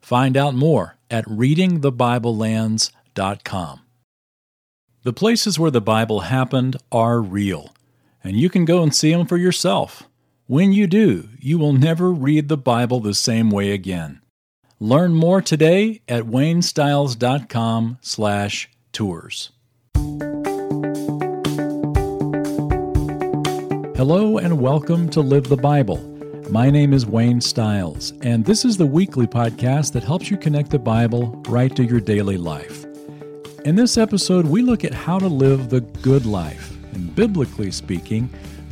Find out more at readingthebiblelands.com. The places where the Bible happened are real, and you can go and see them for yourself. When you do, you will never read the Bible the same way again. Learn more today at waynestiles.com/tours. Hello and welcome to Live the Bible. My name is Wayne Stiles, and this is the weekly podcast that helps you connect the Bible right to your daily life. In this episode, we look at how to live the good life. And biblically speaking,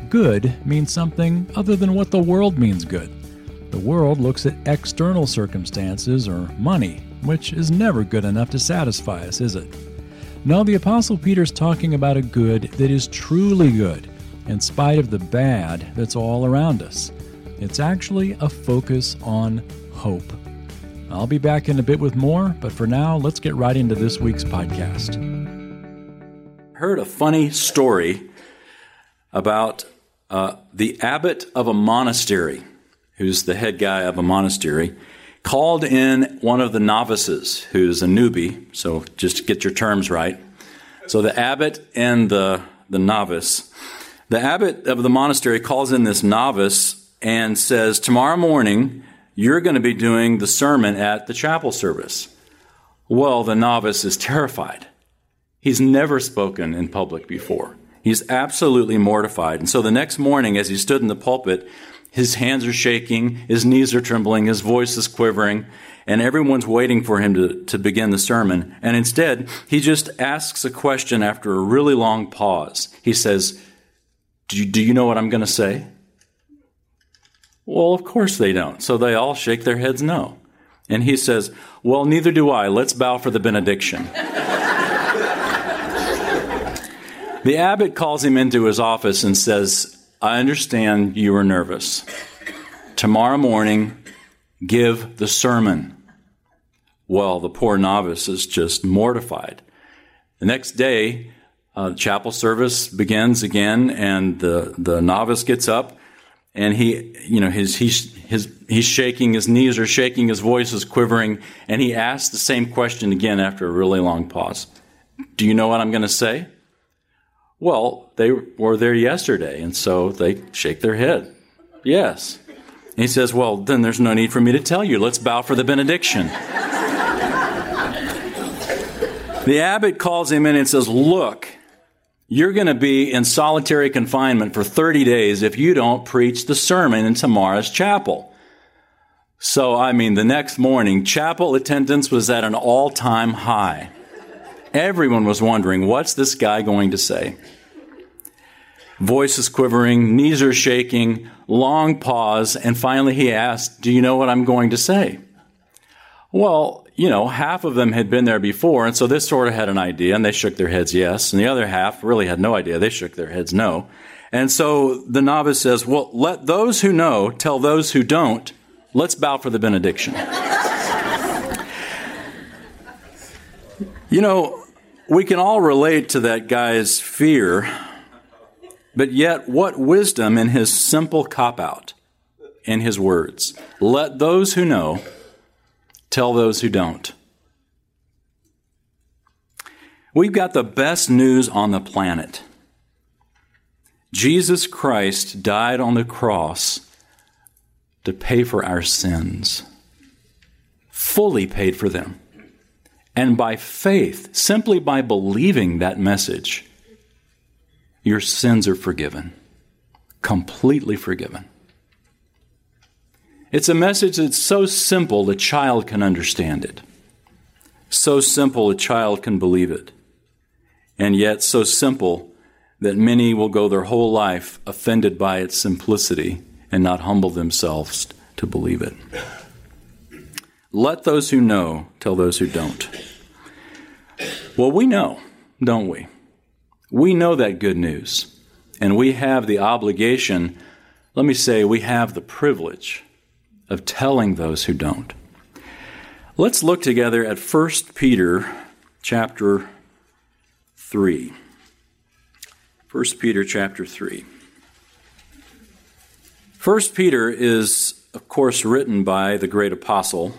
good means something other than what the world means good. The world looks at external circumstances or money, which is never good enough to satisfy us, is it? No, the Apostle Peter's talking about a good that is truly good in spite of the bad that's all around us. It's actually a focus on hope. I'll be back in a bit with more, but for now, let's get right into this week's podcast. Heard a funny story about uh, the abbot of a monastery, who's the head guy of a monastery, called in one of the novices, who's a newbie, so just get your terms right. So the abbot and the, the novice the abbot of the monastery calls in this novice and says, Tomorrow morning, you're going to be doing the sermon at the chapel service. Well, the novice is terrified. He's never spoken in public before. He's absolutely mortified. And so the next morning, as he stood in the pulpit, his hands are shaking, his knees are trembling, his voice is quivering, and everyone's waiting for him to, to begin the sermon. And instead, he just asks a question after a really long pause. He says, do you, do you know what I'm going to say? Well, of course they don't. So they all shake their heads no. And he says, Well, neither do I. Let's bow for the benediction. the abbot calls him into his office and says, I understand you are nervous. Tomorrow morning, give the sermon. Well, the poor novice is just mortified. The next day, uh, chapel service begins again, and the, the novice gets up, and he, you know, his, he's, his, he's shaking, his knees are shaking, his voice is quivering, and he asks the same question again after a really long pause. Do you know what I'm going to say? Well, they were there yesterday, and so they shake their head. Yes. And he says, Well, then there's no need for me to tell you. Let's bow for the benediction. the abbot calls him in and says, Look, you're going to be in solitary confinement for 30 days if you don't preach the sermon in tomorrow's chapel. So, I mean, the next morning, chapel attendance was at an all time high. Everyone was wondering, what's this guy going to say? Voices quivering, knees are shaking, long pause, and finally he asked, Do you know what I'm going to say? Well, you know, half of them had been there before, and so this sort of had an idea, and they shook their heads yes, and the other half really had no idea. They shook their heads no. And so the novice says, Well, let those who know tell those who don't, let's bow for the benediction. you know, we can all relate to that guy's fear, but yet what wisdom in his simple cop out in his words. Let those who know Tell those who don't. We've got the best news on the planet. Jesus Christ died on the cross to pay for our sins, fully paid for them. And by faith, simply by believing that message, your sins are forgiven, completely forgiven. It's a message that's so simple a child can understand it. So simple a child can believe it. And yet so simple that many will go their whole life offended by its simplicity and not humble themselves to believe it. Let those who know tell those who don't. Well, we know, don't we? We know that good news. And we have the obligation, let me say, we have the privilege of telling those who don't. Let's look together at 1 Peter chapter 3. 1 Peter chapter 3. 1 Peter is, of course, written by the great apostle,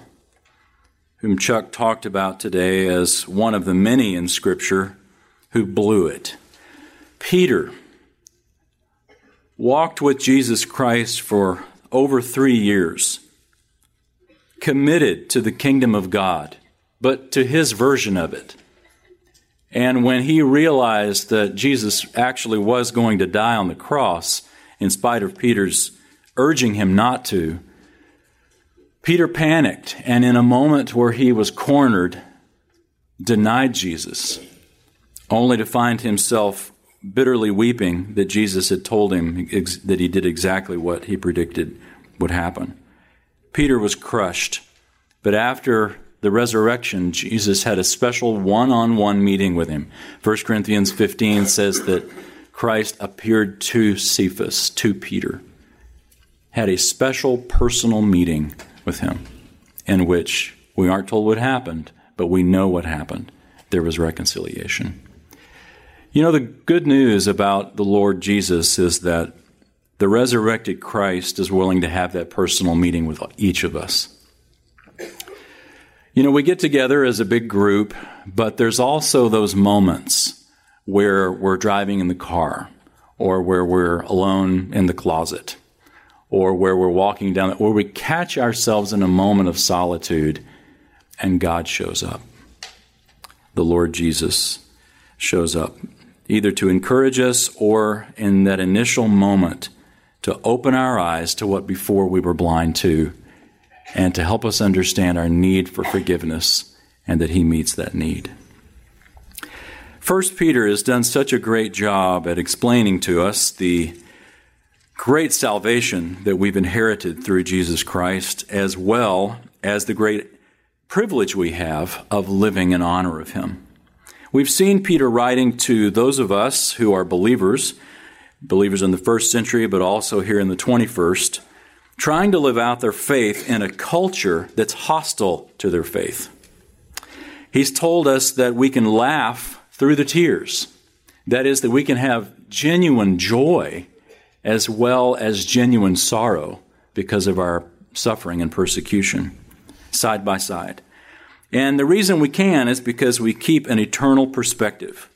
whom Chuck talked about today as one of the many in Scripture who blew it. Peter walked with Jesus Christ for over three years, committed to the kingdom of God, but to his version of it. And when he realized that Jesus actually was going to die on the cross, in spite of Peter's urging him not to, Peter panicked and, in a moment where he was cornered, denied Jesus, only to find himself bitterly weeping that Jesus had told him ex- that he did exactly what he predicted would happen. Peter was crushed, but after the resurrection, Jesus had a special one on one meeting with him. 1 Corinthians 15 says that Christ appeared to Cephas, to Peter, had a special personal meeting with him in which we aren't told what happened, but we know what happened. There was reconciliation. You know, the good news about the Lord Jesus is that the resurrected Christ is willing to have that personal meeting with each of us. You know, we get together as a big group, but there's also those moments where we're driving in the car or where we're alone in the closet or where we're walking down, where we catch ourselves in a moment of solitude and God shows up. The Lord Jesus shows up either to encourage us or in that initial moment to open our eyes to what before we were blind to and to help us understand our need for forgiveness and that he meets that need. First Peter has done such a great job at explaining to us the great salvation that we've inherited through Jesus Christ as well as the great privilege we have of living in honor of him. We've seen Peter writing to those of us who are believers, believers in the first century, but also here in the 21st, trying to live out their faith in a culture that's hostile to their faith. He's told us that we can laugh through the tears. That is, that we can have genuine joy as well as genuine sorrow because of our suffering and persecution, side by side. And the reason we can is because we keep an eternal perspective,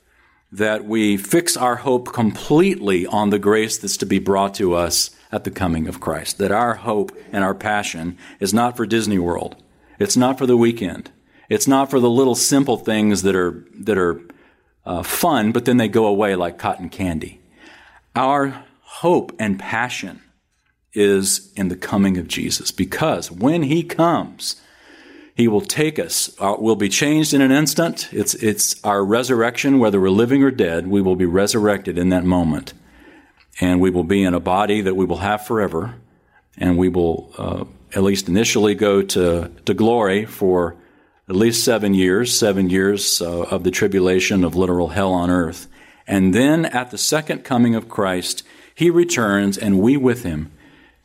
that we fix our hope completely on the grace that's to be brought to us at the coming of Christ. That our hope and our passion is not for Disney World. It's not for the weekend. It's not for the little simple things that are, that are uh, fun, but then they go away like cotton candy. Our hope and passion is in the coming of Jesus because when he comes, he will take us. Uh, we'll be changed in an instant. It's, it's our resurrection, whether we're living or dead. We will be resurrected in that moment. And we will be in a body that we will have forever. And we will, uh, at least initially, go to, to glory for at least seven years, seven years uh, of the tribulation of literal hell on earth. And then at the second coming of Christ, he returns and we with him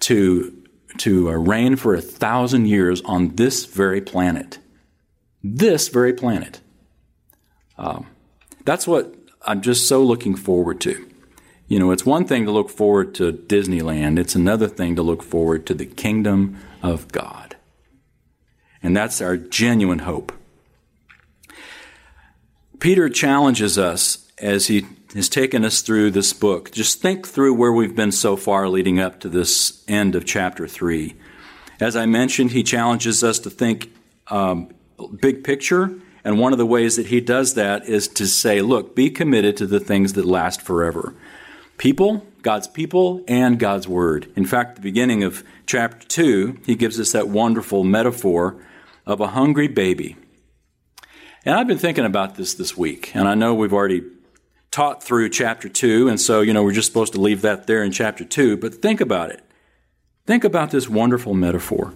to to uh, reign for a thousand years on this very planet. This very planet. Um, that's what I'm just so looking forward to. You know, it's one thing to look forward to Disneyland, it's another thing to look forward to the kingdom of God. And that's our genuine hope. Peter challenges us as he has taken us through this book. Just think through where we've been so far leading up to this end of chapter 3. As I mentioned, he challenges us to think um, big picture, and one of the ways that he does that is to say, look, be committed to the things that last forever. People, God's people, and God's word. In fact, the beginning of chapter 2, he gives us that wonderful metaphor of a hungry baby. And I've been thinking about this this week, and I know we've already taught through chapter 2, and so, you know, we're just supposed to leave that there in chapter 2, but think about it. Think about this wonderful metaphor.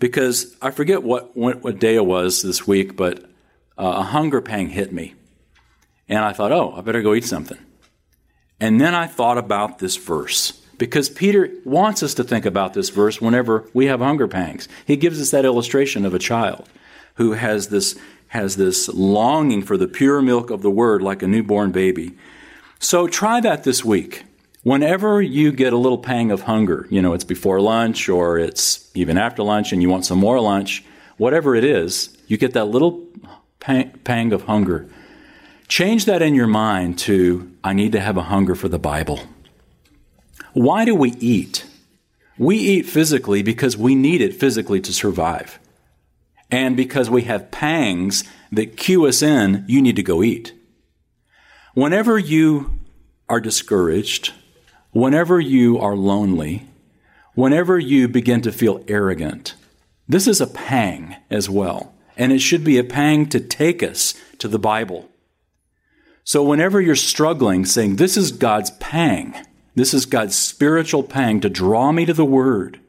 because I forget what, what, day it was this week, but uh, a hunger pang hit me. And I thought, oh, I better go eat something. And then I thought about this verse because Peter wants us to think about this verse whenever we have hunger pangs. He gives us that illustration of a child who has this, has this longing for the pure milk of the word like a newborn baby. So try that this week. Whenever you get a little pang of hunger, you know, it's before lunch or it's even after lunch and you want some more lunch, whatever it is, you get that little pang, of hunger. Change that in your mind to, I need to have a hunger for the Bible. Why do we eat? We eat physically because we need it physically to survive. And because we have pangs that cue us in, you need to go eat. Whenever you are discouraged, whenever you are lonely, whenever you begin to feel arrogant, this is a pang as well. And it should be a pang to take us to the Bible. So whenever you're struggling, saying, This is God's pang, this is God's spiritual pang to draw me to the Word.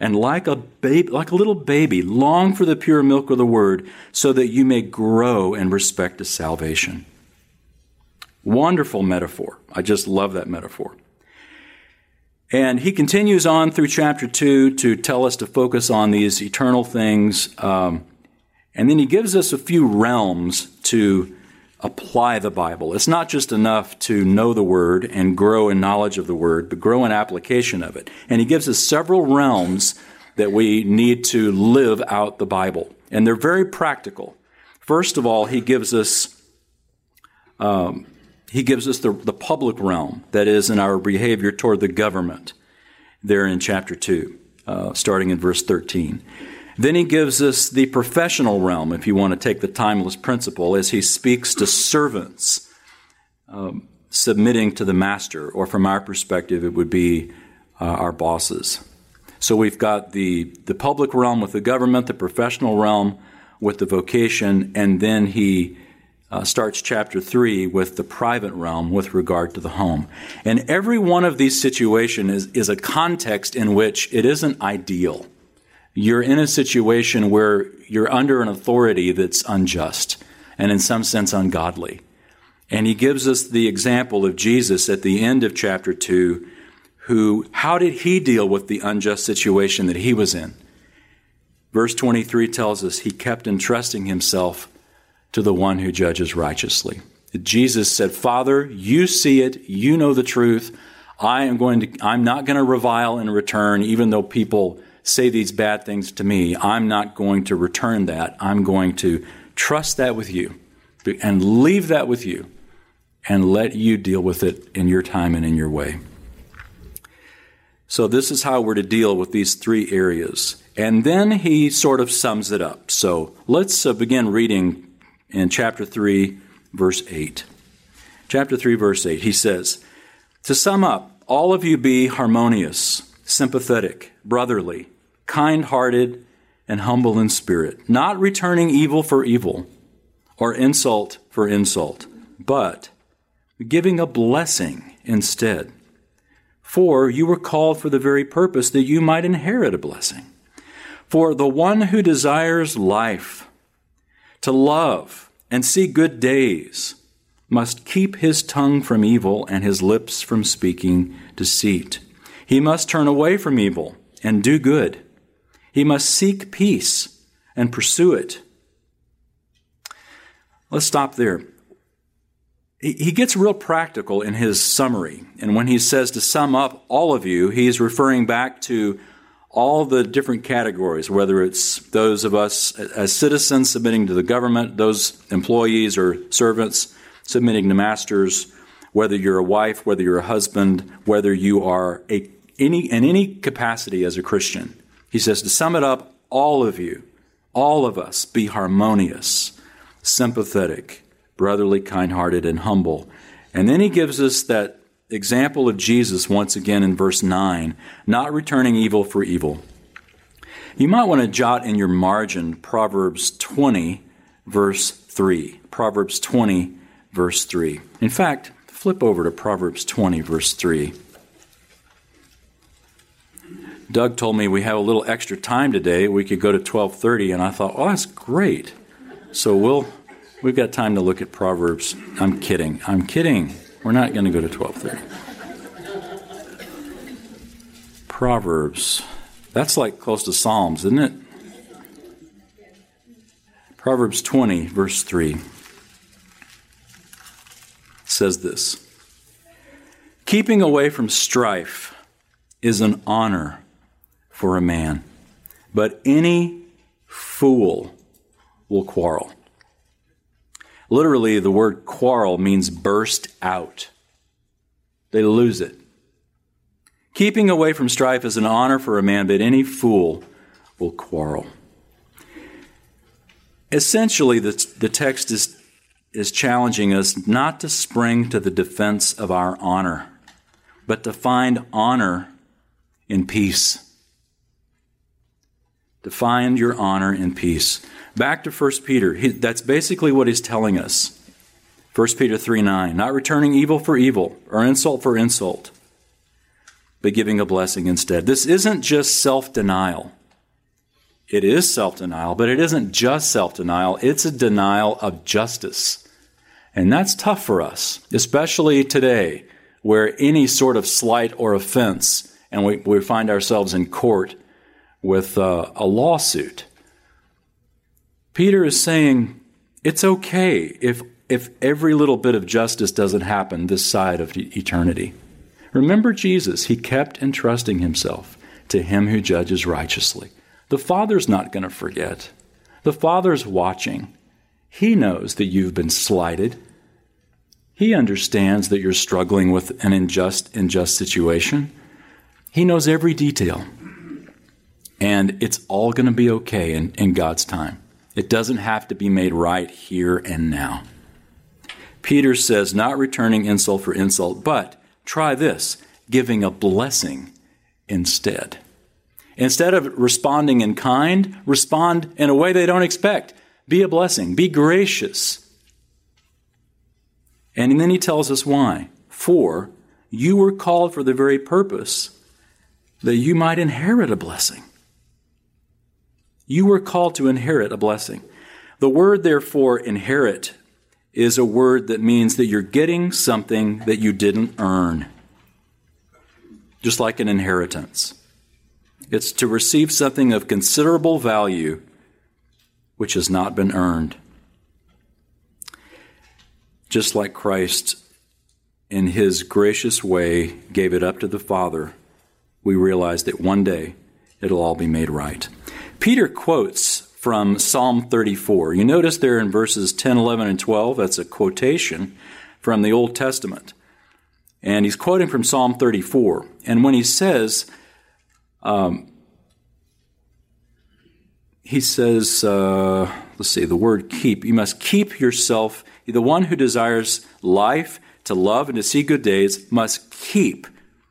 And like a baby, like a little baby, long for the pure milk of the Word so that you may grow in respect to salvation. Wonderful metaphor. I just love that metaphor. And he continues on through chapter 2 to tell us to focus on these eternal things. Um, and then he gives us a few realms to apply the Bible. It's not just enough to know the Word and grow in knowledge of the Word, but grow in application of it. And he gives us several realms that we need to live out the Bible. And they're very practical. First of all, he gives us um, he gives us the, the public realm, that is, in our behavior toward the government, there in chapter 2, uh, starting in verse 13. Then he gives us the professional realm, if you want to take the timeless principle, as he speaks to servants um, submitting to the master, or from our perspective, it would be uh, our bosses. So we've got the, the public realm with the government, the professional realm with the vocation, and then he uh, starts chapter 3 with the private realm with regard to the home. And every one of these situations is, is a context in which it isn't ideal. You're in a situation where you're under an authority that's unjust and in some sense ungodly. And he gives us the example of Jesus at the end of chapter 2, who, how did he deal with the unjust situation that he was in? Verse 23 tells us he kept entrusting himself to the one who judges righteously. Jesus said, Father, you see it, you know the truth. I am going to, I'm not going to revile in return, even though people say these bad things to me. I'm not going to return that. I'm going to trust that with you and leave that with you and let you deal with it in your time and in your way. So, this is how we're to deal with these three areas. And then he sort of sums it up. So, let's uh, begin reading in chapter 3, verse 8. Chapter 3, verse 8, he says, To sum up, all of you be harmonious, sympathetic, brotherly, kind hearted, and humble in spirit, not returning evil for evil or insult for insult, but giving a blessing instead. For you were called for the very purpose that you might inherit a blessing. For the one who desires life, to love and see good days must keep his tongue from evil and his lips from speaking deceit. He must turn away from evil and do good. He must seek peace and pursue it. Let's stop there. He gets real practical in his summary. And when he says to sum up all of you, he's referring back to all the different categories, whether it's those of us as citizens submitting to the government, those employees or servants submitting to masters, whether you're a wife, whether you're a husband, whether you are a, any, in any capacity as a Christian. He says, to sum it up, all of you, all of us, be harmonious, sympathetic, brotherly, kind hearted, and humble. And then he gives us that example of Jesus once again in verse 9, not returning evil for evil. You might want to jot in your margin Proverbs 20, verse 3. Proverbs 20, verse 3. In fact, flip over to Proverbs 20, verse 3. Doug told me we have a little extra time today. We could go to 12:30 and I thought, "Oh, that's great." So we'll we've got time to look at Proverbs. I'm kidding. I'm kidding. We're not going to go to 12:30. Proverbs. That's like close to Psalms, isn't it? Proverbs 20 verse 3 says this. Keeping away from strife is an honor for a man, but any fool will quarrel. Literally, the word quarrel means burst out. They lose it. Keeping away from strife is an honor for a man, but any fool will quarrel. Essentially, the, the text is, is challenging us not to spring to the defense of our honor, but to find honor in peace. To find your honor and peace. Back to 1 Peter. He, that's basically what he's telling us. 1 Peter 3 9. Not returning evil for evil or insult for insult, but giving a blessing instead. This isn't just self denial. It is self denial, but it isn't just self denial, it's a denial of justice. And that's tough for us, especially today, where any sort of slight or offense, and we, we find ourselves in court with uh, a lawsuit. Peter is saying it's okay if, if every little bit of justice doesn't happen this side of eternity. Remember Jesus, he kept entrusting himself to him who judges righteously. The Father's not going to forget. The Father's watching. He knows that you've been slighted. He understands that you're struggling with an unjust, unjust situation. He knows every detail. And it's all going to be okay in, in God's time. It doesn't have to be made right here and now. Peter says, not returning insult for insult, but try this giving a blessing instead. Instead of responding in kind, respond in a way they don't expect. Be a blessing, be gracious. And then he tells us why. For you were called for the very purpose that you might inherit a blessing. You were called to inherit a blessing. The word, therefore, inherit is a word that means that you're getting something that you didn't earn, just like an inheritance. It's to receive something of considerable value which has not been earned. Just like Christ, in his gracious way, gave it up to the Father, we realize that one day it'll all be made right. Peter quotes from Psalm 34. You notice there in verses 10, 11, and 12, that's a quotation from the Old Testament. And he's quoting from Psalm 34. And when he says, um, he says, uh, let's see, the word keep. You must keep yourself. The one who desires life, to love, and to see good days must keep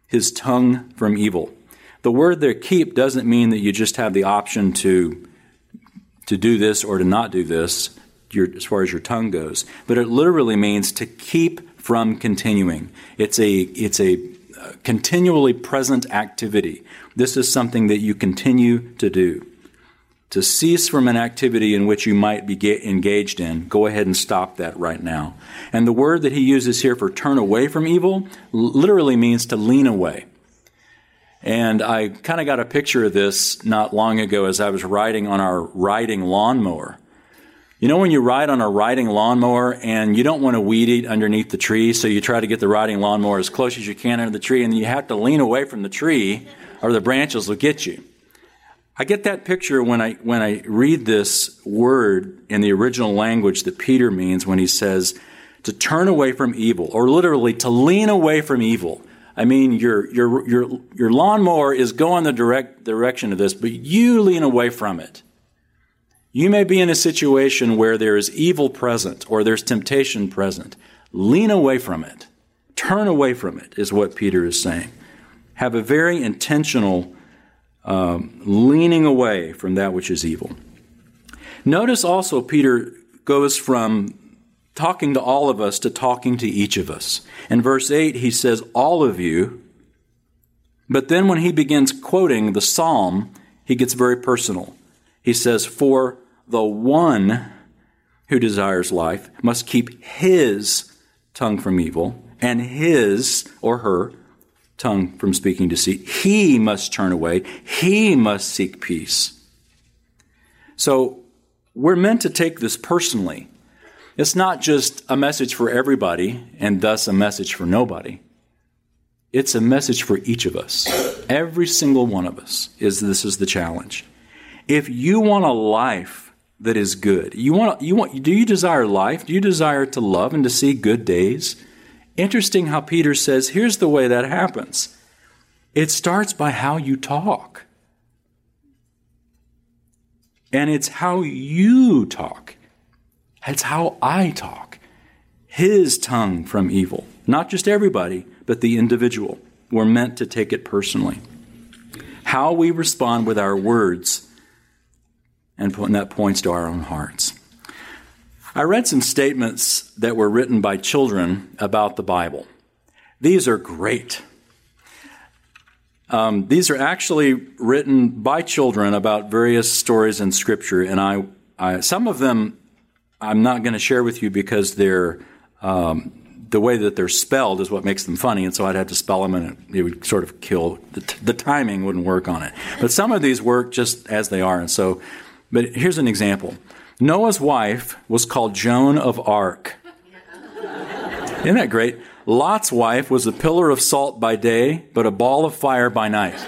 his tongue from evil the word there, keep, doesn't mean that you just have the option to, to do this or to not do this your, as far as your tongue goes, but it literally means to keep from continuing. It's a, it's a uh, continually present activity. This is something that you continue to do. To cease from an activity in which you might be engaged in, go ahead and stop that right now. And the word that he uses here for turn away from evil literally means to lean away. And I kind of got a picture of this not long ago as I was riding on our riding lawnmower. You know when you ride on a riding lawnmower and you don't want to weed eat underneath the tree, so you try to get the riding lawnmower as close as you can under the tree, and you have to lean away from the tree or the branches will get you. I get that picture when I when I read this word in the original language that Peter means when he says to turn away from evil, or literally to lean away from evil. I mean, your, your, your, your lawnmower is going the direct direction of this, but you lean away from it. You may be in a situation where there is evil present or there's temptation present. Lean away from it. Turn away from it, is what Peter is saying. Have a very intentional um, leaning away from that which is evil. Notice also, Peter goes from talking to all of us to talking to each of us. In verse 8, he says, All of you, But then when he begins quoting the psalm, he gets very personal. He says, For the one who desires life must keep his tongue from evil and his or her tongue from speaking deceit. He must turn away. He must seek peace. So we're meant to take this personally. It's not just a message for everybody and thus a message for nobody. It's a message for each of us. Every single one of us is this is the challenge. If you want a life that is good, you want you want do you desire life? Do you desire to love and to see good days? Interesting how Peter says, here's the way that happens. It starts by how you talk. And it's how you talk. It's how I talk. His tongue from evil. Not just everybody, but the individual. We're meant to take it personally. How we respond with our words, and that points to our own hearts. I read some statements that were written by children about the Bible. These are great. Um, these are actually written by children about various stories in Scripture, and I, I some of them I'm not going to share with you because they're um, the way that they're spelled is what makes them funny, and so I'd have to spell them, and it, it would sort of kill the, t- the timing wouldn't work on it. But some of these work just as they are, and so. But here's an example: Noah's wife was called Joan of Arc. Isn't that great? Lot's wife was a pillar of salt by day, but a ball of fire by night.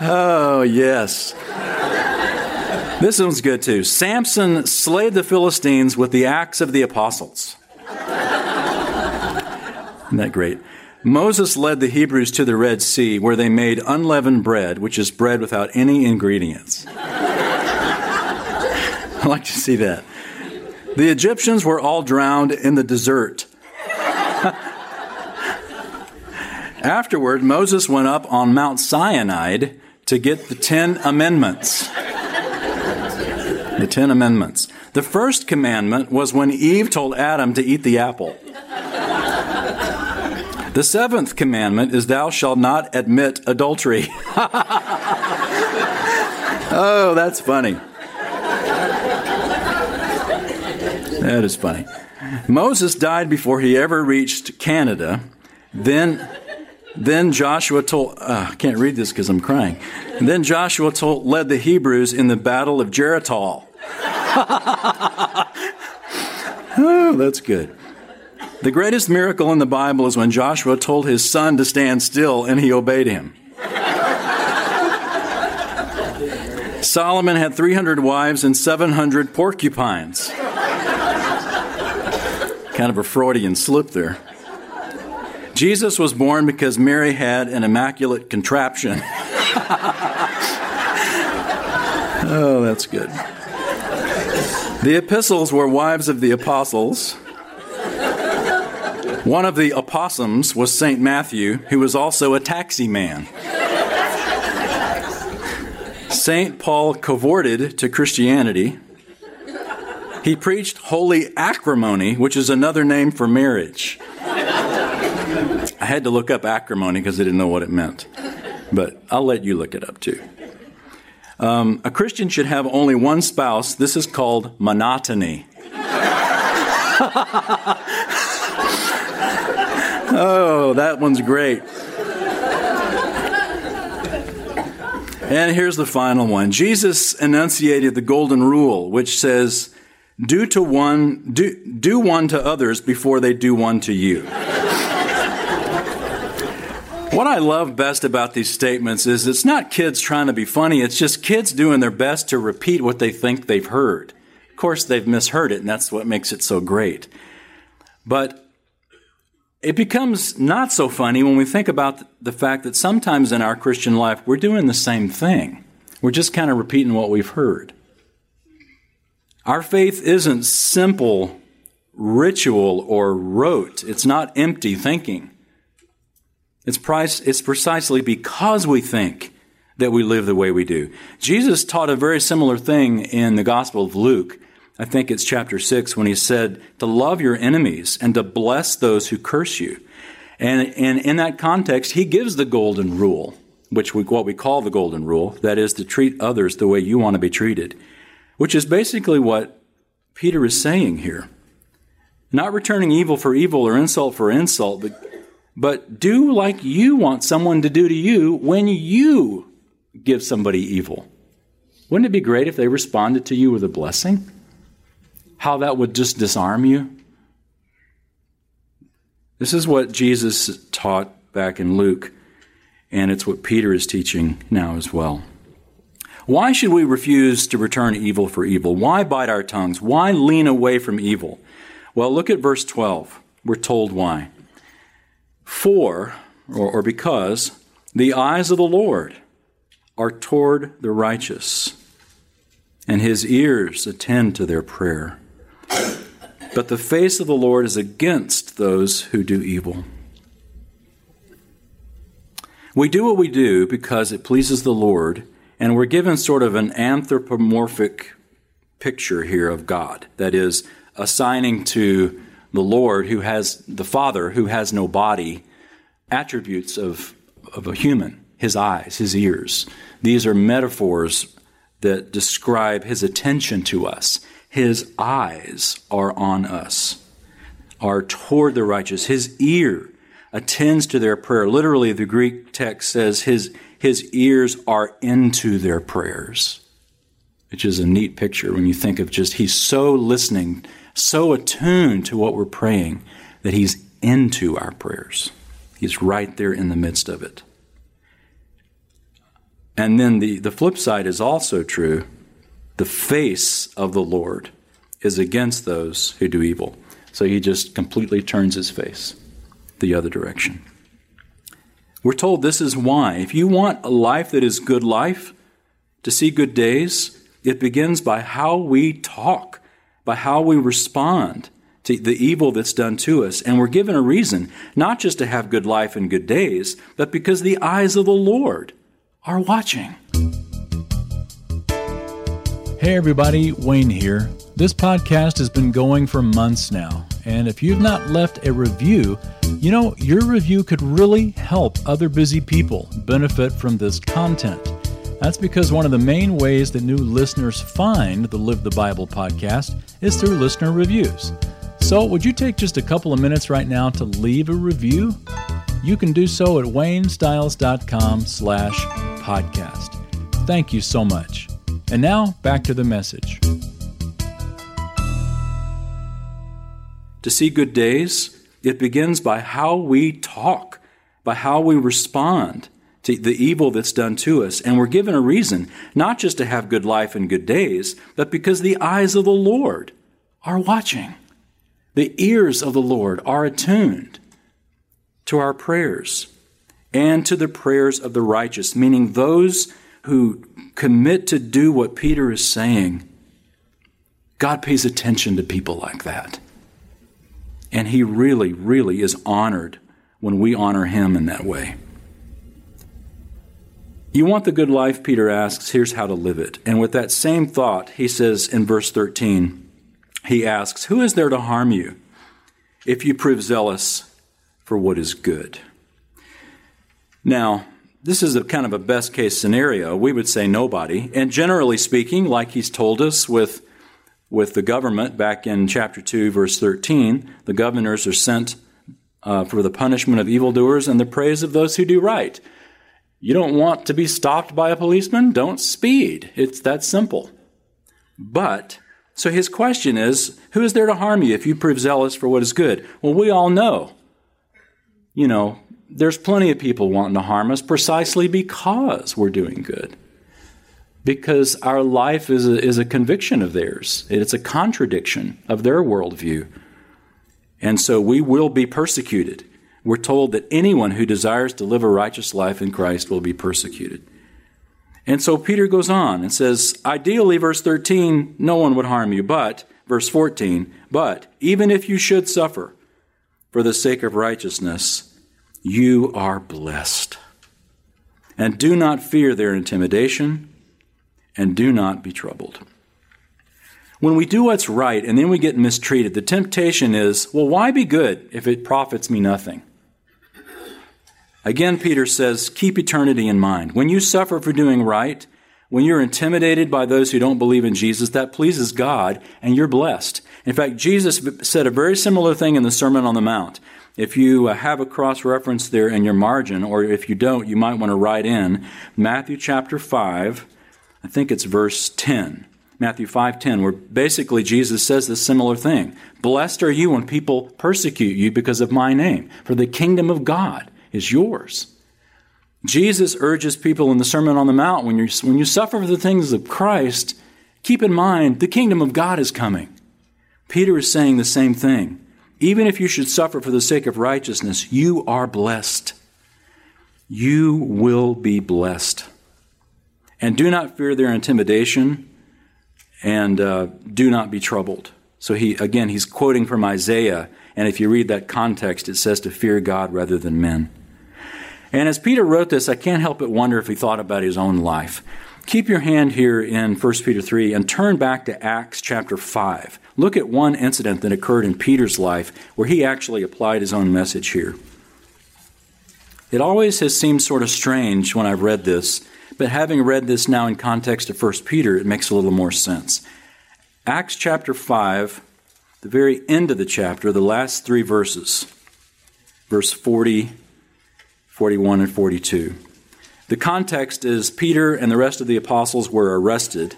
oh, yes. This one's good too. Samson slayed the Philistines with the axe of the apostles. Isn't that great? Moses led the Hebrews to the Red Sea where they made unleavened bread, which is bread without any ingredients. I like to see that. The Egyptians were all drowned in the desert. Afterward, Moses went up on Mount Sinai to get the Ten Amendments the Ten Amendments. The first commandment was when Eve told Adam to eat the apple. The seventh commandment is, Thou shalt not admit adultery. oh, that's funny. That is funny. Moses died before he ever reached Canada. Then, then Joshua told, uh, I can't read this because I'm crying. And then Joshua told, led the Hebrews in the battle of Jericho. oh, that's good. The greatest miracle in the Bible is when Joshua told his son to stand still and he obeyed him. Solomon had 300 wives and 700 porcupines. Kind of a Freudian slip there. Jesus was born because Mary had an immaculate contraption. oh, that's good. The epistles were wives of the apostles. One of the opossums was St. Matthew, who was also a taxi man. St. Paul cavorted to Christianity. He preached holy acrimony, which is another name for marriage. I had to look up acrimony because I didn't know what it meant. But I'll let you look it up too. Um, a Christian should have only one spouse. This is called monotony. oh, that one's great. And here's the final one. Jesus enunciated the golden rule, which says, do to one, do, do one to others before they do one to you. What I love best about these statements is it's not kids trying to be funny, it's just kids doing their best to repeat what they think they've heard. Of course, they've misheard it, and that's what makes it so great. But it becomes not so funny when we think about the fact that sometimes in our Christian life, we're doing the same thing. We're just kind of repeating what we've heard. Our faith isn't simple ritual or rote, it's not empty thinking. It's, price, it's precisely because we think that we live the way we do. Jesus taught a very similar thing in the Gospel of Luke. I think it's chapter 6 when he said to love your enemies and to bless those who curse you And, and in that context, he gives the golden rule, which we, what we call the golden rule, that is to treat others the way you want to be treated, which is basically what Peter is saying here. Not returning evil for evil or insult for insult, but, but do like you want someone to do to you when you give somebody evil. Wouldn't it be great if they responded to you with a blessing? How that would just disarm you? This is what Jesus taught back in Luke, and it's what Peter is teaching now as well. Why should we refuse to return evil for evil? Why bite our tongues? Why lean away from evil? Well, look at verse 12. We're told why. For, or, or because, the eyes of the Lord are toward the righteous, and his ears attend to their prayer. But the face of the Lord is against those who do evil. We do what we do because it pleases the Lord, and we're given sort of an anthropomorphic picture here of God. That is, assigning to the Lord, who has the Father, who has no body, attributes of, of a human his eyes, his ears. These are metaphors that describe his attention to us. His eyes are on us, are toward the righteous. His ear attends to their prayer. Literally, the Greek text says his, his ears are into their prayers, which is a neat picture when you think of just he's so listening, so attuned to what we're praying that he's into our prayers. He's right there in the midst of it. And then the, the flip side is also true. The face of the Lord is against those who do evil. So he just completely turns his face the other direction. We're told this is why. If you want a life that is good life, to see good days, it begins by how we talk, by how we respond to the evil that's done to us. And we're given a reason, not just to have good life and good days, but because the eyes of the Lord are watching. Hey, everybody, Wayne here. This podcast has been going for months now, and if you've not left a review, you know, your review could really help other busy people benefit from this content. That's because one of the main ways that new listeners find the Live the Bible podcast is through listener reviews. So, would you take just a couple of minutes right now to leave a review? You can do so at waynestiles.com slash podcast. Thank you so much. And now, back to the message. To see good days, it begins by how we talk, by how we respond to the evil that's done to us. And we're given a reason, not just to have good life and good days, but because the eyes of the Lord are watching. The ears of the Lord are attuned to our prayers and to the prayers of the righteous, meaning those who commit to do what Peter is saying. God pays attention to people like that. And he really, really is honored when we honor him in that way. You want the good life, Peter asks, here's how to live it. And with that same thought, he says in verse 13, he asks, Who is there to harm you if you prove zealous for what is good? Now, this is a kind of a best case scenario. We would say nobody. And generally speaking, like he's told us with, with the government back in chapter 2, verse 13, the governors are sent uh, for the punishment of evildoers and the praise of those who do right. You don't want to be stopped by a policeman? Don't speed. It's that simple. But, so his question is who is there to harm you if you prove zealous for what is good? Well, we all know. You know, there's plenty of people wanting to harm us precisely because we're doing good. Because our life is a, is a conviction of theirs, it's a contradiction of their worldview. And so we will be persecuted. We're told that anyone who desires to live a righteous life in Christ will be persecuted. And so Peter goes on and says, ideally, verse 13, no one would harm you, but, verse 14, but even if you should suffer for the sake of righteousness, you are blessed. And do not fear their intimidation, and do not be troubled. When we do what's right and then we get mistreated, the temptation is, well, why be good if it profits me nothing? Again, Peter says, keep eternity in mind. When you suffer for doing right, when you're intimidated by those who don't believe in Jesus, that pleases God and you're blessed. In fact, Jesus said a very similar thing in the Sermon on the Mount. If you uh, have a cross reference there in your margin, or if you don't, you might want to write in Matthew chapter 5, I think it's verse 10. Matthew 5:10 where basically Jesus says this similar thing. Blessed are you when people persecute you because of my name, for the kingdom of God is yours. Jesus urges people in the Sermon on the Mount when you when you suffer for the things of Christ, keep in mind the kingdom of God is coming. Peter is saying the same thing. Even if you should suffer for the sake of righteousness, you are blessed. You will be blessed. And do not fear their intimidation, and uh, do not be troubled. So he again he's quoting from Isaiah, and if you read that context, it says to fear God rather than men. And as Peter wrote this, I can't help but wonder if he thought about his own life. Keep your hand here in 1 Peter 3 and turn back to Acts chapter 5. Look at one incident that occurred in Peter's life where he actually applied his own message here. It always has seemed sort of strange when I've read this, but having read this now in context of 1 Peter, it makes a little more sense. Acts chapter 5, the very end of the chapter, the last three verses, verse 40, 41, and 42. The context is Peter and the rest of the apostles were arrested,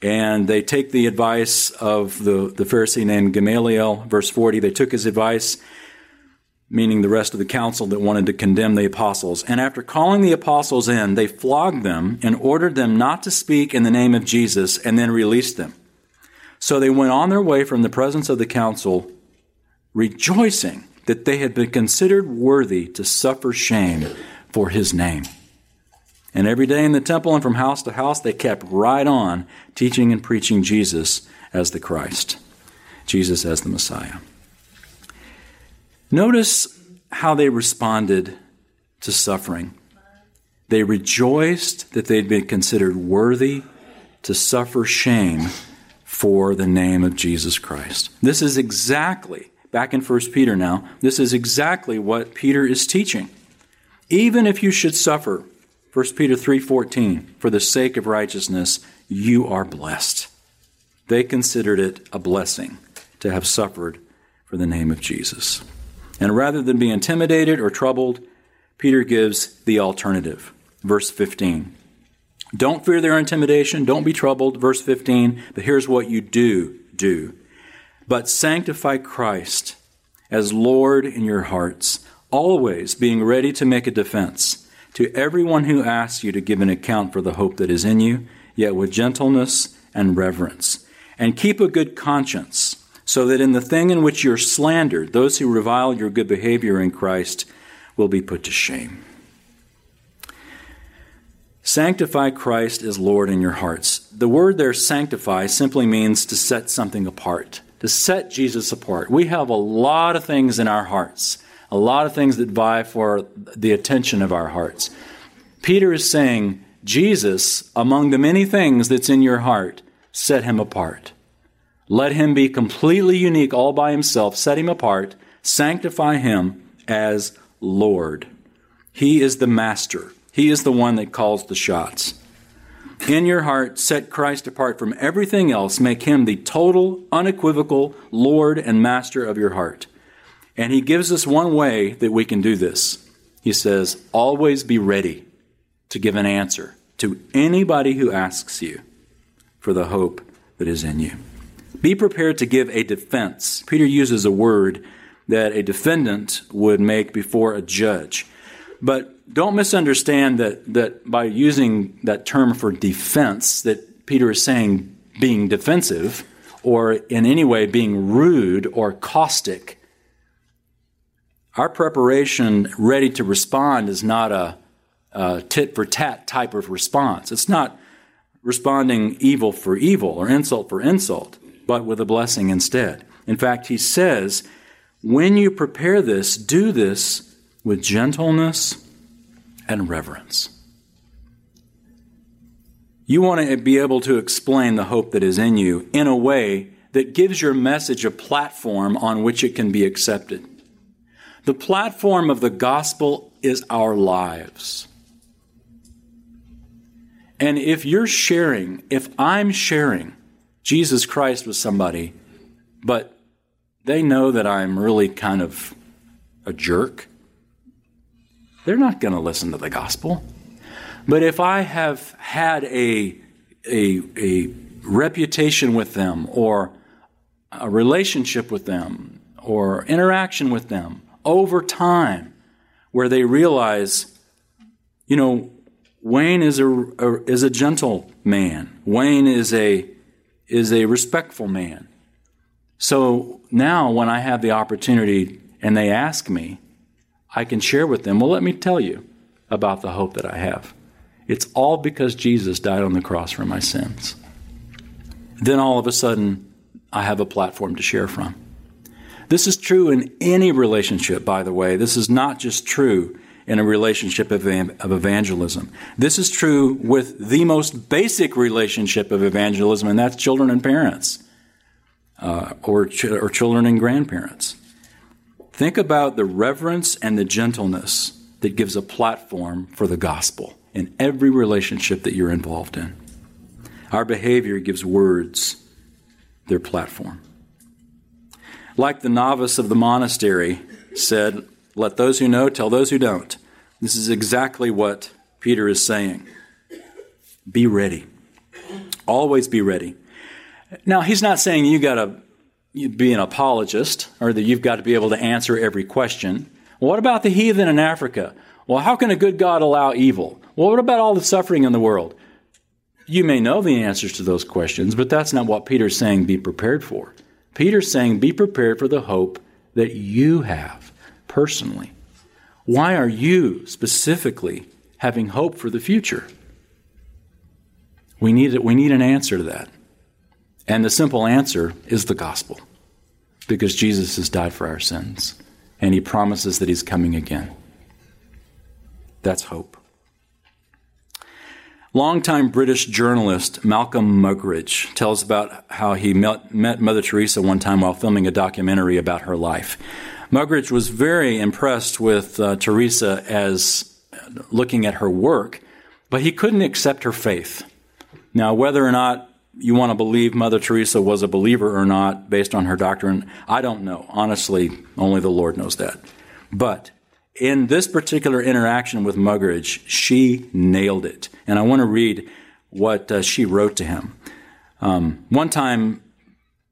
and they take the advice of the, the Pharisee named Gamaliel. Verse 40, they took his advice, meaning the rest of the council that wanted to condemn the apostles. And after calling the apostles in, they flogged them and ordered them not to speak in the name of Jesus, and then released them. So they went on their way from the presence of the council, rejoicing that they had been considered worthy to suffer shame for his name. And every day in the temple and from house to house, they kept right on teaching and preaching Jesus as the Christ, Jesus as the Messiah. Notice how they responded to suffering. They rejoiced that they'd been considered worthy to suffer shame for the name of Jesus Christ. This is exactly, back in 1 Peter now, this is exactly what Peter is teaching. Even if you should suffer 1 peter 3.14 for the sake of righteousness you are blessed. They considered it a blessing to have suffered for the name of jesus. And rather than be intimidated or troubled peter gives the alternative. Verse 15 don't fear their intimidation don't be troubled. Verse 15 but here's what you do do but sanctify christ as lord in your hearts always being ready to make a defense to everyone who asks you to give an account for the hope that is in you, yet with gentleness and reverence. And keep a good conscience, so that in the thing in which you're slandered, those who revile your good behavior in Christ will be put to shame. Sanctify Christ as Lord in your hearts. The word there, sanctify, simply means to set something apart, to set Jesus apart. We have a lot of things in our hearts a lot of things that vie for the attention of our hearts. Peter is saying, Jesus, among the many things that's in your heart, set him apart. Let him be completely unique all by himself. Set him apart. Sanctify him as Lord. He is the master. He is the one that calls the shots. In your heart, set Christ apart from everything else. Make him the total, unequivocal Lord and master of your heart. And he gives us one way that we can do this. He says, always be ready to give an answer to anybody who asks you for the hope that is in you. Be prepared to give a defense. Peter uses a word that a defendant would make before a judge. But don't misunderstand that, that by using that term for defense, that Peter is saying being defensive or in any way being rude or caustic our preparation ready to respond is not a, a tit for tat type of response. It's not responding evil for evil or insult for insult, but with a blessing instead. In fact, he says, when you prepare this, do this with gentleness and reverence. You want to be able to explain the hope that is in you in a way that gives your message a platform on which it can be accepted. The platform of the gospel is our lives. And if you're sharing, if I'm sharing Jesus Christ with somebody, but they know that I'm really kind of a jerk, they're not going to listen to the gospel. But if I have had a, a, a reputation with them or a relationship with them or interaction with them over time where they realize, you know, Wayne is a, a, is a gentle man. Wayne is a is a respectful man. So now when I have the opportunity and they ask me, I can share with them, well let me tell you about the hope that I have. It's all because Jesus died on the cross for my sins. Then all of a sudden I have a platform to share from. This is true in any relationship, by the way. This is not just true in a relationship of, evangelism. This is true with the most basic relationship of evangelism, and that's children and parents, uh, or, ch- or children and grandparents. Think about the reverence and the gentleness that gives a platform for the gospel in every relationship that you're involved in. Our behavior gives words their platform. Like the novice of the monastery said, let those who know tell those who don't. This is exactly what Peter is saying. Be ready. Always be ready. Now, he's not saying you got to be an apologist or that you've got to be able to answer every question. What about the heathen in Africa? Well, how can a good God allow evil? Well, what about all the suffering in the world? You may know the answers to those questions, but that's not what Peter's saying be prepared for. Peter's saying be prepared for the hope that you have personally? Why are you specifically having hope for the future? We need, we need an answer to that. And the simple answer is the gospel. Because Jesus has died for our sins. And he promises that he's coming again. That's hope. Longtime British journalist Malcolm Muggeridge tells about how he met, met Mother Teresa one time while filming a documentary about her life. Muggeridge was very impressed with uh, Teresa as looking at her work, but he couldn't accept her faith. Now, whether or not you want to believe Mother Teresa was a believer or not based on her doctrine, I don't know. Honestly, only the Lord knows that. But in this particular interaction with Muggeridge, she nailed it. And I want to read what uh, she wrote to him. Um, one time,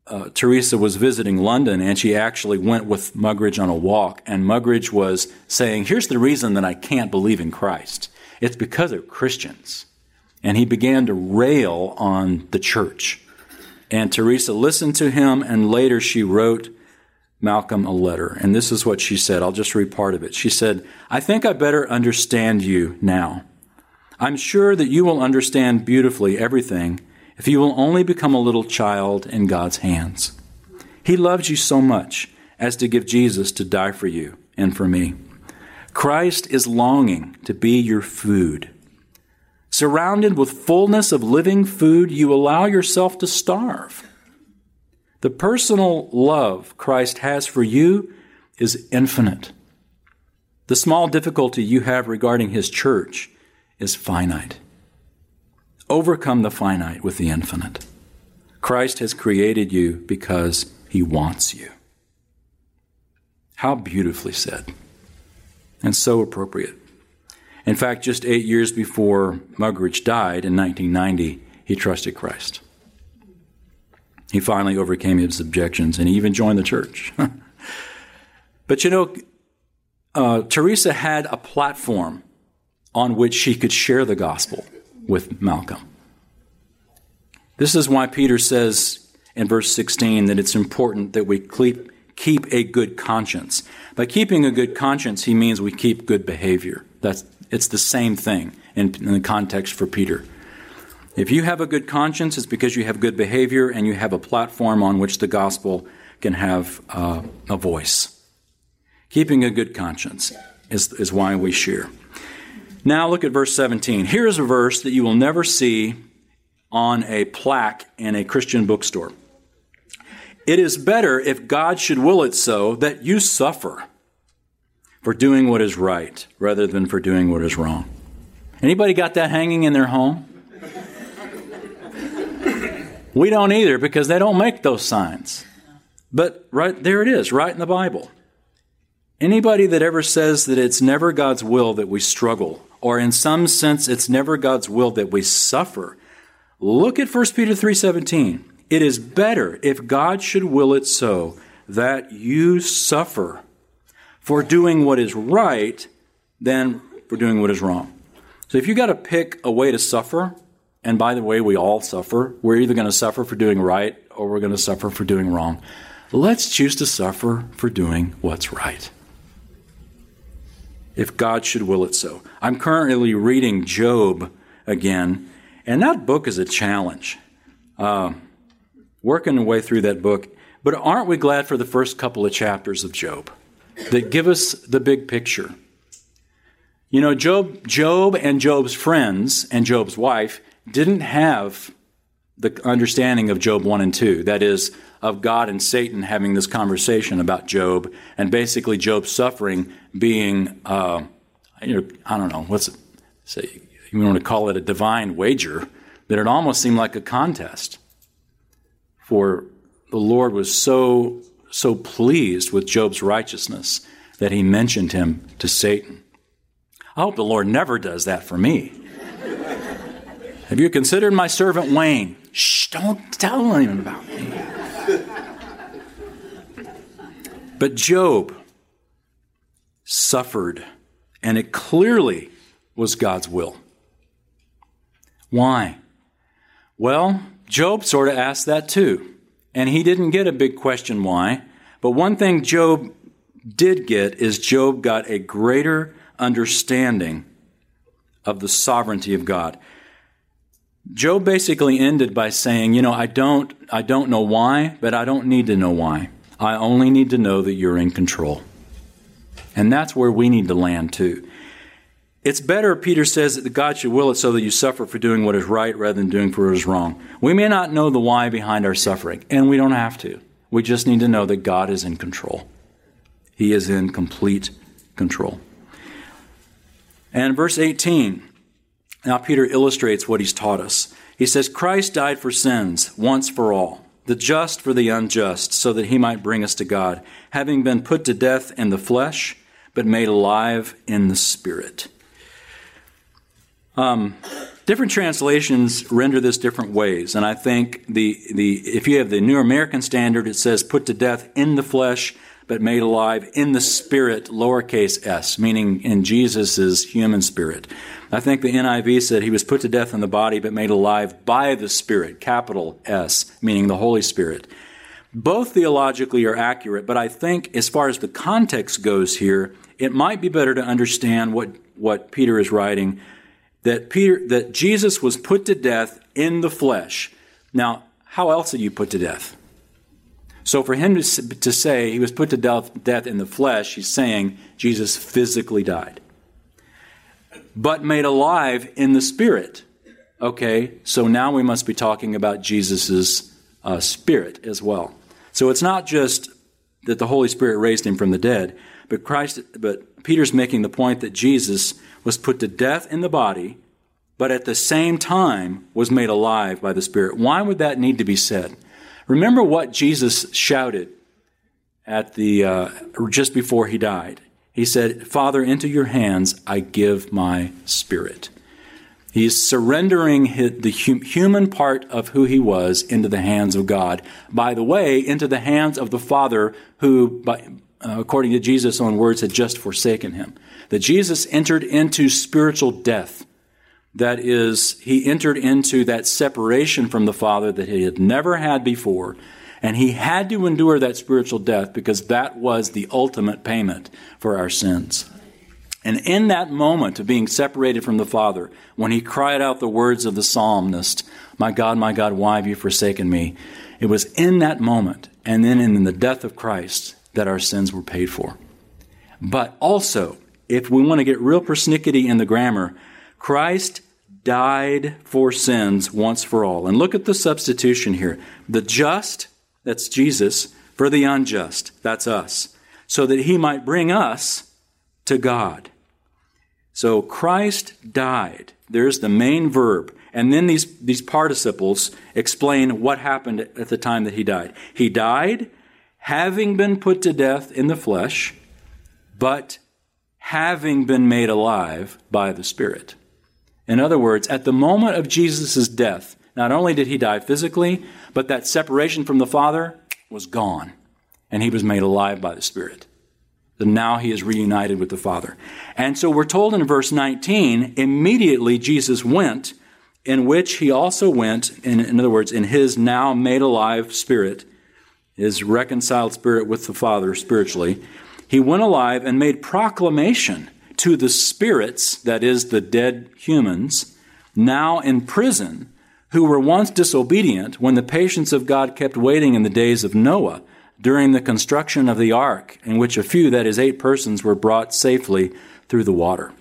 uh, Teresa was visiting London and she actually went with Muggeridge on a walk. And Muggeridge was saying, Here's the reason that I can't believe in Christ it's because of Christians. And he began to rail on the church. And Teresa listened to him, and later she wrote Malcolm a letter. And this is what she said. I'll just read part of it. She said, I think I better understand you now. I'm sure that you will understand beautifully everything if you will only become a little child in God's hands. He loves you so much as to give Jesus to die for you and for me. Christ is longing to be your food. Surrounded with fullness of living food, you allow yourself to starve. The personal love Christ has for you is infinite. The small difficulty you have regarding his church is finite. Overcome the finite with the infinite. Christ has created you because he wants you. How beautifully said, and so appropriate. In fact, just eight years before Muggeridge died in 1990, he trusted Christ. He finally overcame his objections and he even joined the church. but you know, uh, Teresa had a platform on which she could share the gospel with Malcolm. This is why Peter says in verse 16 that it's important that we keep, keep a good conscience. By keeping a good conscience, he means we keep good behavior. That's, it's the same thing in, in the context for Peter. If you have a good conscience, it's because you have good behavior and you have a platform on which the gospel can have uh, a voice. Keeping a good conscience is, is why we share. Now look at verse 17. Here is a verse that you will never see on a plaque in a Christian bookstore. It is better if God should will it so that you suffer. For doing what is right rather than for doing what is wrong. Anybody got that hanging in their home? We don't either because they don't make those signs. But right there it is, right in the Bible. Anybody that ever says that it's never God's will that we struggle, or in some sense it's never God's will that we suffer, look at 1 Peter 3:17. It is better if God should will it so that you suffer for doing what is right than for doing what is wrong. So if you got to pick a way to suffer, and by the way, we all suffer, we're either going to suffer for doing right or we're going to suffer for doing wrong. Let's choose to suffer for doing what's right. If God should will it so. I'm currently reading Job again, and that book is a challenge. Uh, working the way through that book. But aren't we glad for the first couple of chapters of Job? That give us the big picture. You know, Job, Job and Job's friends and Job's wife didn't have the understanding of Job 1 and 2. That is, of God and Satan having this conversation about Job, and basically Job's suffering being, uh, I don't know, what's it, say, you want to call it a divine wager, that it almost seemed like a contest. For the Lord was so so pleased with Job's righteousness that he mentioned him to Satan. I hope the Lord never does that for me. Have you considered my servant Wayne? Shh, don't tell anyone about me. But Job suffered, and it clearly was God's will. Why? Well, Job sort of asked that too. And he didn't get a big question why. But one thing Job did get is Job got a greater understanding of the sovereignty of God. Job basically ended by saying, you know, I don't I don't know why, but I don't need to know why. I only need to know that you're in control. And that's where we need to land too. It's better, Peter says, that God should will it so that you suffer for doing what is right rather than doing for what is wrong. We may not know the why behind our suffering, and we don't have to. We just need to know that God is in control. He is in complete control. And verse 18, now Peter illustrates what he's taught us. He says, Christ died for sins once for all, the just for the unjust, so that he might bring us to God, having been put to death in the flesh, but made alive in the spirit um, different translations render this different ways, and I think the the if you have the New American Standard, it says "put to death in the flesh, but made alive in the spirit," lowercase s, meaning in Jesus' human spirit. I think the NIV said he was put to death in the body, but made alive by the Spirit, capital S, meaning the Holy Spirit. Both theologically are accurate, but I think as far as the context goes here, it might be better to understand what, what Peter is writing that Peter that Jesus was put to death in the flesh. Now, how else are you put to death? So for him to, to say he was put to death, death in the flesh, he's saying Jesus physically died. But made alive in the spirit. Okay, so now we must be talking about Jesus' uh, spirit as well. So it's not just that the Holy Spirit raised him from the dead, but Christ, but Peter's making the point that Jesus was put to death in the body, but at the same time was made alive by the Spirit. Why would that need to be said? Remember what Jesus shouted at the uh, just before he died. He said, "Father, into your hands I give my spirit." He's surrendering his, the human part of who he was into the hands of God. By the way, into the hands of the Father, who, by, uh, according to Jesus' own words, had just forsaken him. That Jesus entered into spiritual death. That is, he entered into that separation from the Father that he had never had before. And he had to endure that spiritual death because that was the ultimate payment for our sins. And in that moment of being separated from the Father, when he cried out the words of the psalmist, My God, my God, why have you forsaken me? It was in that moment, and then in the death of Christ, that our sins were paid for. But also, if we want to get real persnickety in the grammar, Christ died for sins once for all. And look at the substitution here. The just, that's Jesus, for the unjust, that's us, so that he might bring us to God. So Christ died. There's the main verb. And then these, these participles explain what happened at the time that he died. He died having been put to death in the flesh, but having been made alive by the Spirit. In other words, at the moment of Jesus' death, not only did he die physically, but that separation from the Father was gone, and he was made alive by the Spirit. And now he is reunited with the Father. And so we're told in verse 19, immediately Jesus went, in which he also went, in, in other words, in his now made alive spirit, his reconciled spirit with the Father spiritually, he went alive and made proclamation to the spirits, that is, the dead humans, now in prison, who were once disobedient when the patience of God kept waiting in the days of Noah during the construction of the ark, in which a few, that is, eight persons, were brought safely through the water.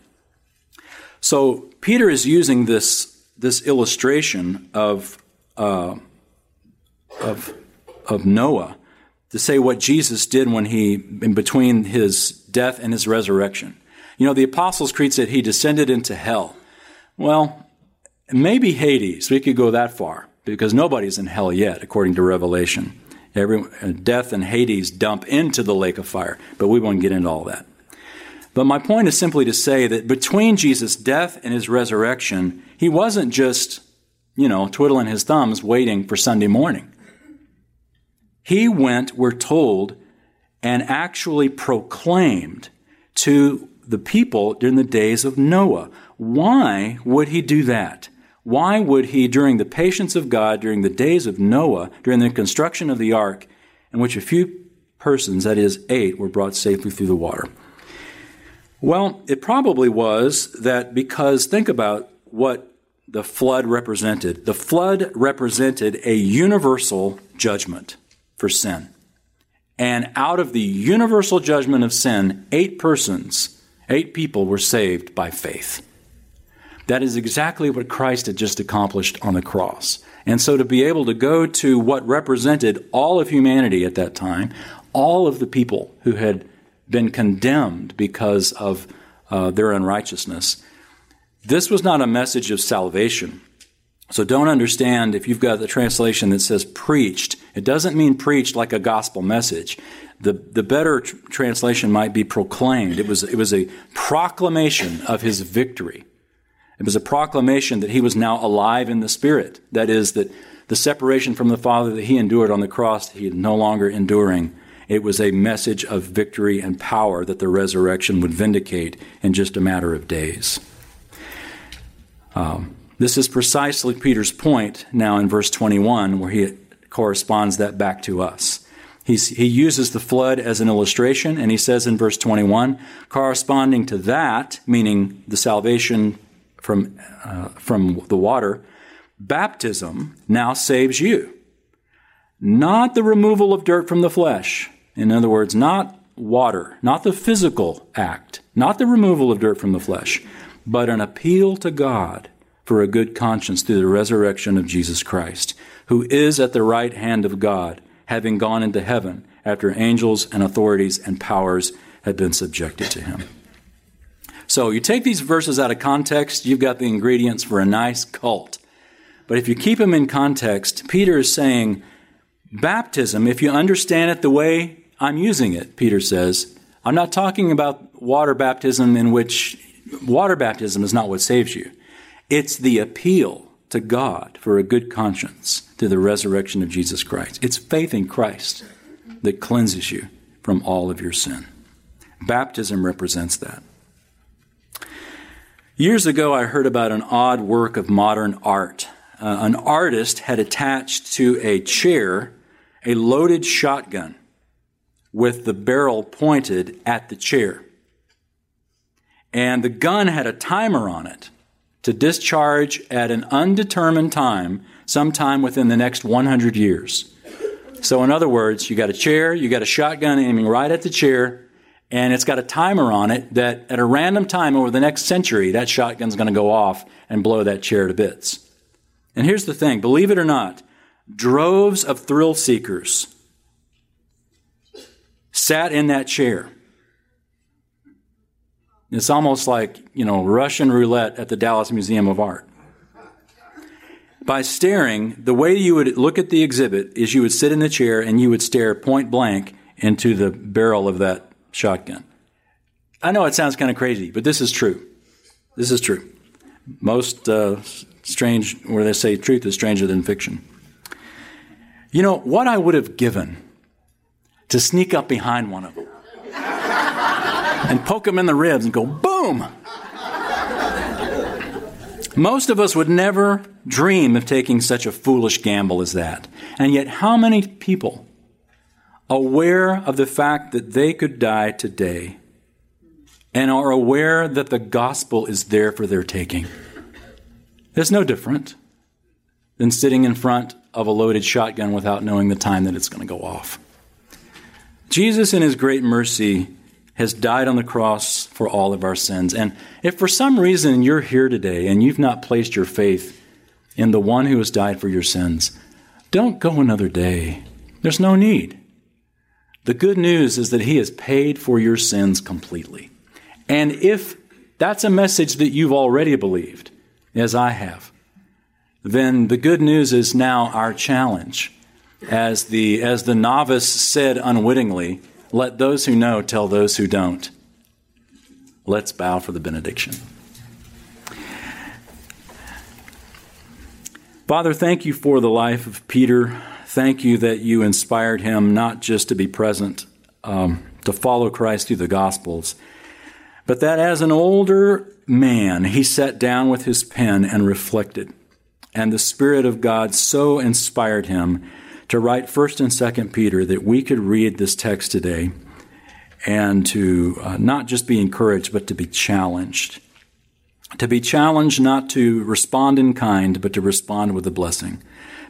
So Peter is using this, this illustration of, uh, of, of Noah to say what Jesus did when he, in between his death and his resurrection. You know, the Apostles' Creed said he descended into hell. Well, maybe Hades. We could go that far because nobody's in hell yet, according to Revelation. Every, uh, death and Hades dump into the lake of fire, but we won't get into all that. But my point is simply to say that between Jesus' death and his resurrection, he wasn't just, you know, twiddling his thumbs waiting for Sunday morning. He went, we're told, and actually proclaimed to the people during the days of Noah. Why would he do that? Why would he, during the patience of God, during the days of Noah, during the construction of the ark, in which a few persons, that is, eight, were brought safely through the water? Well, it probably was that because think about what the flood represented. The flood represented a universal judgment for sin. And out of the universal judgment of sin, eight persons, eight people were saved by faith. That is exactly what Christ had just accomplished on the cross. And so to be able to go to what represented all of humanity at that time, all of the people who had been condemned because of uh, their unrighteousness, this was not a message of salvation. So don't understand if you've got the translation that says preached, it doesn't mean preached like a gospel message. The, the better tr- translation might be proclaimed. It was, it was a proclamation of his victory. It was a proclamation that he was now alive in the Spirit. That is, that the separation from the Father that he endured on the cross, he is no longer enduring. It was a message of victory and power that the resurrection would vindicate in just a matter of days. Um, this is precisely Peter's point now in verse 21, where he corresponds that back to us. He's, he uses the flood as an illustration, and he says in verse 21, corresponding to that, meaning the salvation from, uh, from the water, baptism now saves you. Not the removal of dirt from the flesh. In other words, not water, not the physical act, not the removal of dirt from the flesh, but an appeal to God for a good conscience through the resurrection of Jesus Christ, who is at the right hand of God, having gone into heaven after angels and authorities and powers had been subjected to him. So you take these verses out of context, you've got the ingredients for a nice cult. But if you keep them in context, Peter is saying, baptism, if you understand it the way I'm using it, Peter says, I'm not talking about water baptism in which water baptism is not what saves you. It's the appeal to God for a good conscience through the resurrection of Jesus Christ. It's faith in Christ that cleanses you from all of your sin. Baptism represents that. Years ago, I heard about an odd work of modern art. Uh, an artist had attached to a chair a loaded shotgun with the barrel pointed at the chair. And the gun had a timer on it to discharge at an undetermined time sometime within the next 100 years. So, in other words, you got a chair, you got a shotgun aiming right at the chair, and it's got a timer on it that at a random time over the next century, that shotgun's going to go off and blow that chair to bits. And here's the thing believe it or not, droves of thrill seekers sat in that chair. It's almost like, you know, Russian roulette at the Dallas Museum of Art. By staring, the way you would look at the exhibit is you would sit in the chair and you would stare point blank into the barrel of that shotgun. I know it sounds kind of crazy, but this is true. This is true. Most uh, strange, where they say truth is stranger than fiction. You know, what I would have given to sneak up behind one of them and poke him in the ribs and go, boom! Most of us would never dream of taking such a foolish gamble as that. And yet, how many people, aware of the fact that they could die today, and are aware that the gospel is there for their taking? It's no different than sitting in front of a loaded shotgun without knowing the time that it's going to go off. Jesus, in his great mercy, has died on the cross for all of our sins. And if for some reason you're here today and you've not placed your faith in the one who has died for your sins, don't go another day. There's no need. The good news is that he has paid for your sins completely. And if that's a message that you've already believed, as I have, then the good news is now our challenge. As the, as the novice said unwittingly, let those who know tell those who don't. Let's bow for the benediction. Father, thank you for the life of Peter. Thank you that you inspired him not just to be present, um, to follow Christ through the Gospels, but that as an older man, he sat down with his pen and reflected. And the Spirit of God so inspired him to write 1st and 2nd Peter that we could read this text today and to uh, not just be encouraged, but to be challenged. To be challenged not to respond in kind, but to respond with a blessing.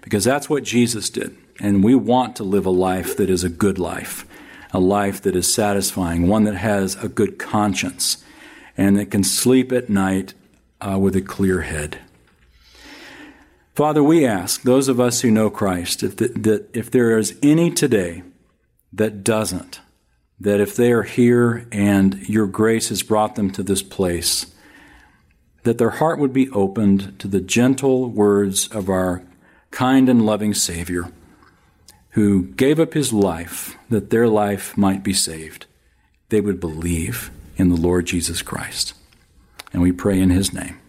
Because that's what Jesus did. And we want to live a life that is a good life, a life that is satisfying, one that has a good conscience, and that can sleep at night uh, with a clear head. Father, we ask those of us who know Christ if the, that if there is any today that doesn't, that if they are here and your grace has brought them to this place, that their heart would be opened to the gentle words of our kind and loving Savior, who gave up his life that their life might be saved. They would believe in the Lord Jesus Christ. And we pray in his name.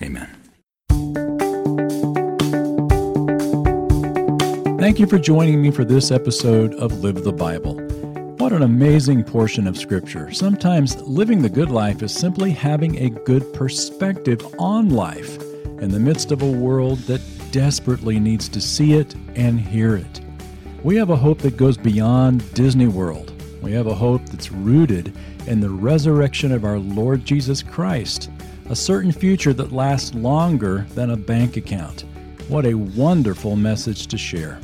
Amen. Thank you for joining me for this episode of Live the Bible. What an amazing portion of Scripture. Sometimes living the good life is simply having a good perspective on life in the midst of a world that desperately needs to see it and hear it. We have a hope that goes beyond Disney World. We have a hope that's rooted in the resurrection of our Lord Jesus Christ, a certain future that lasts longer than a bank account. What a wonderful message to share.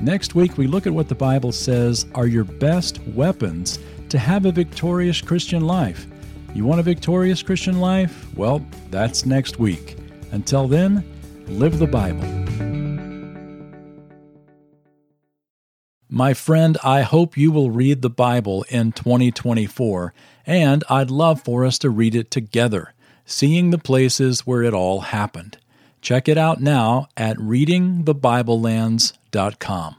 Next week, we look at what the Bible says are your best weapons to have a victorious Christian life. You want a victorious Christian life? Well, that's next week. Until then, live the Bible. My friend, I hope you will read the Bible in 2024, and I'd love for us to read it together, seeing the places where it all happened. Check it out now at readingthebiblelands.com.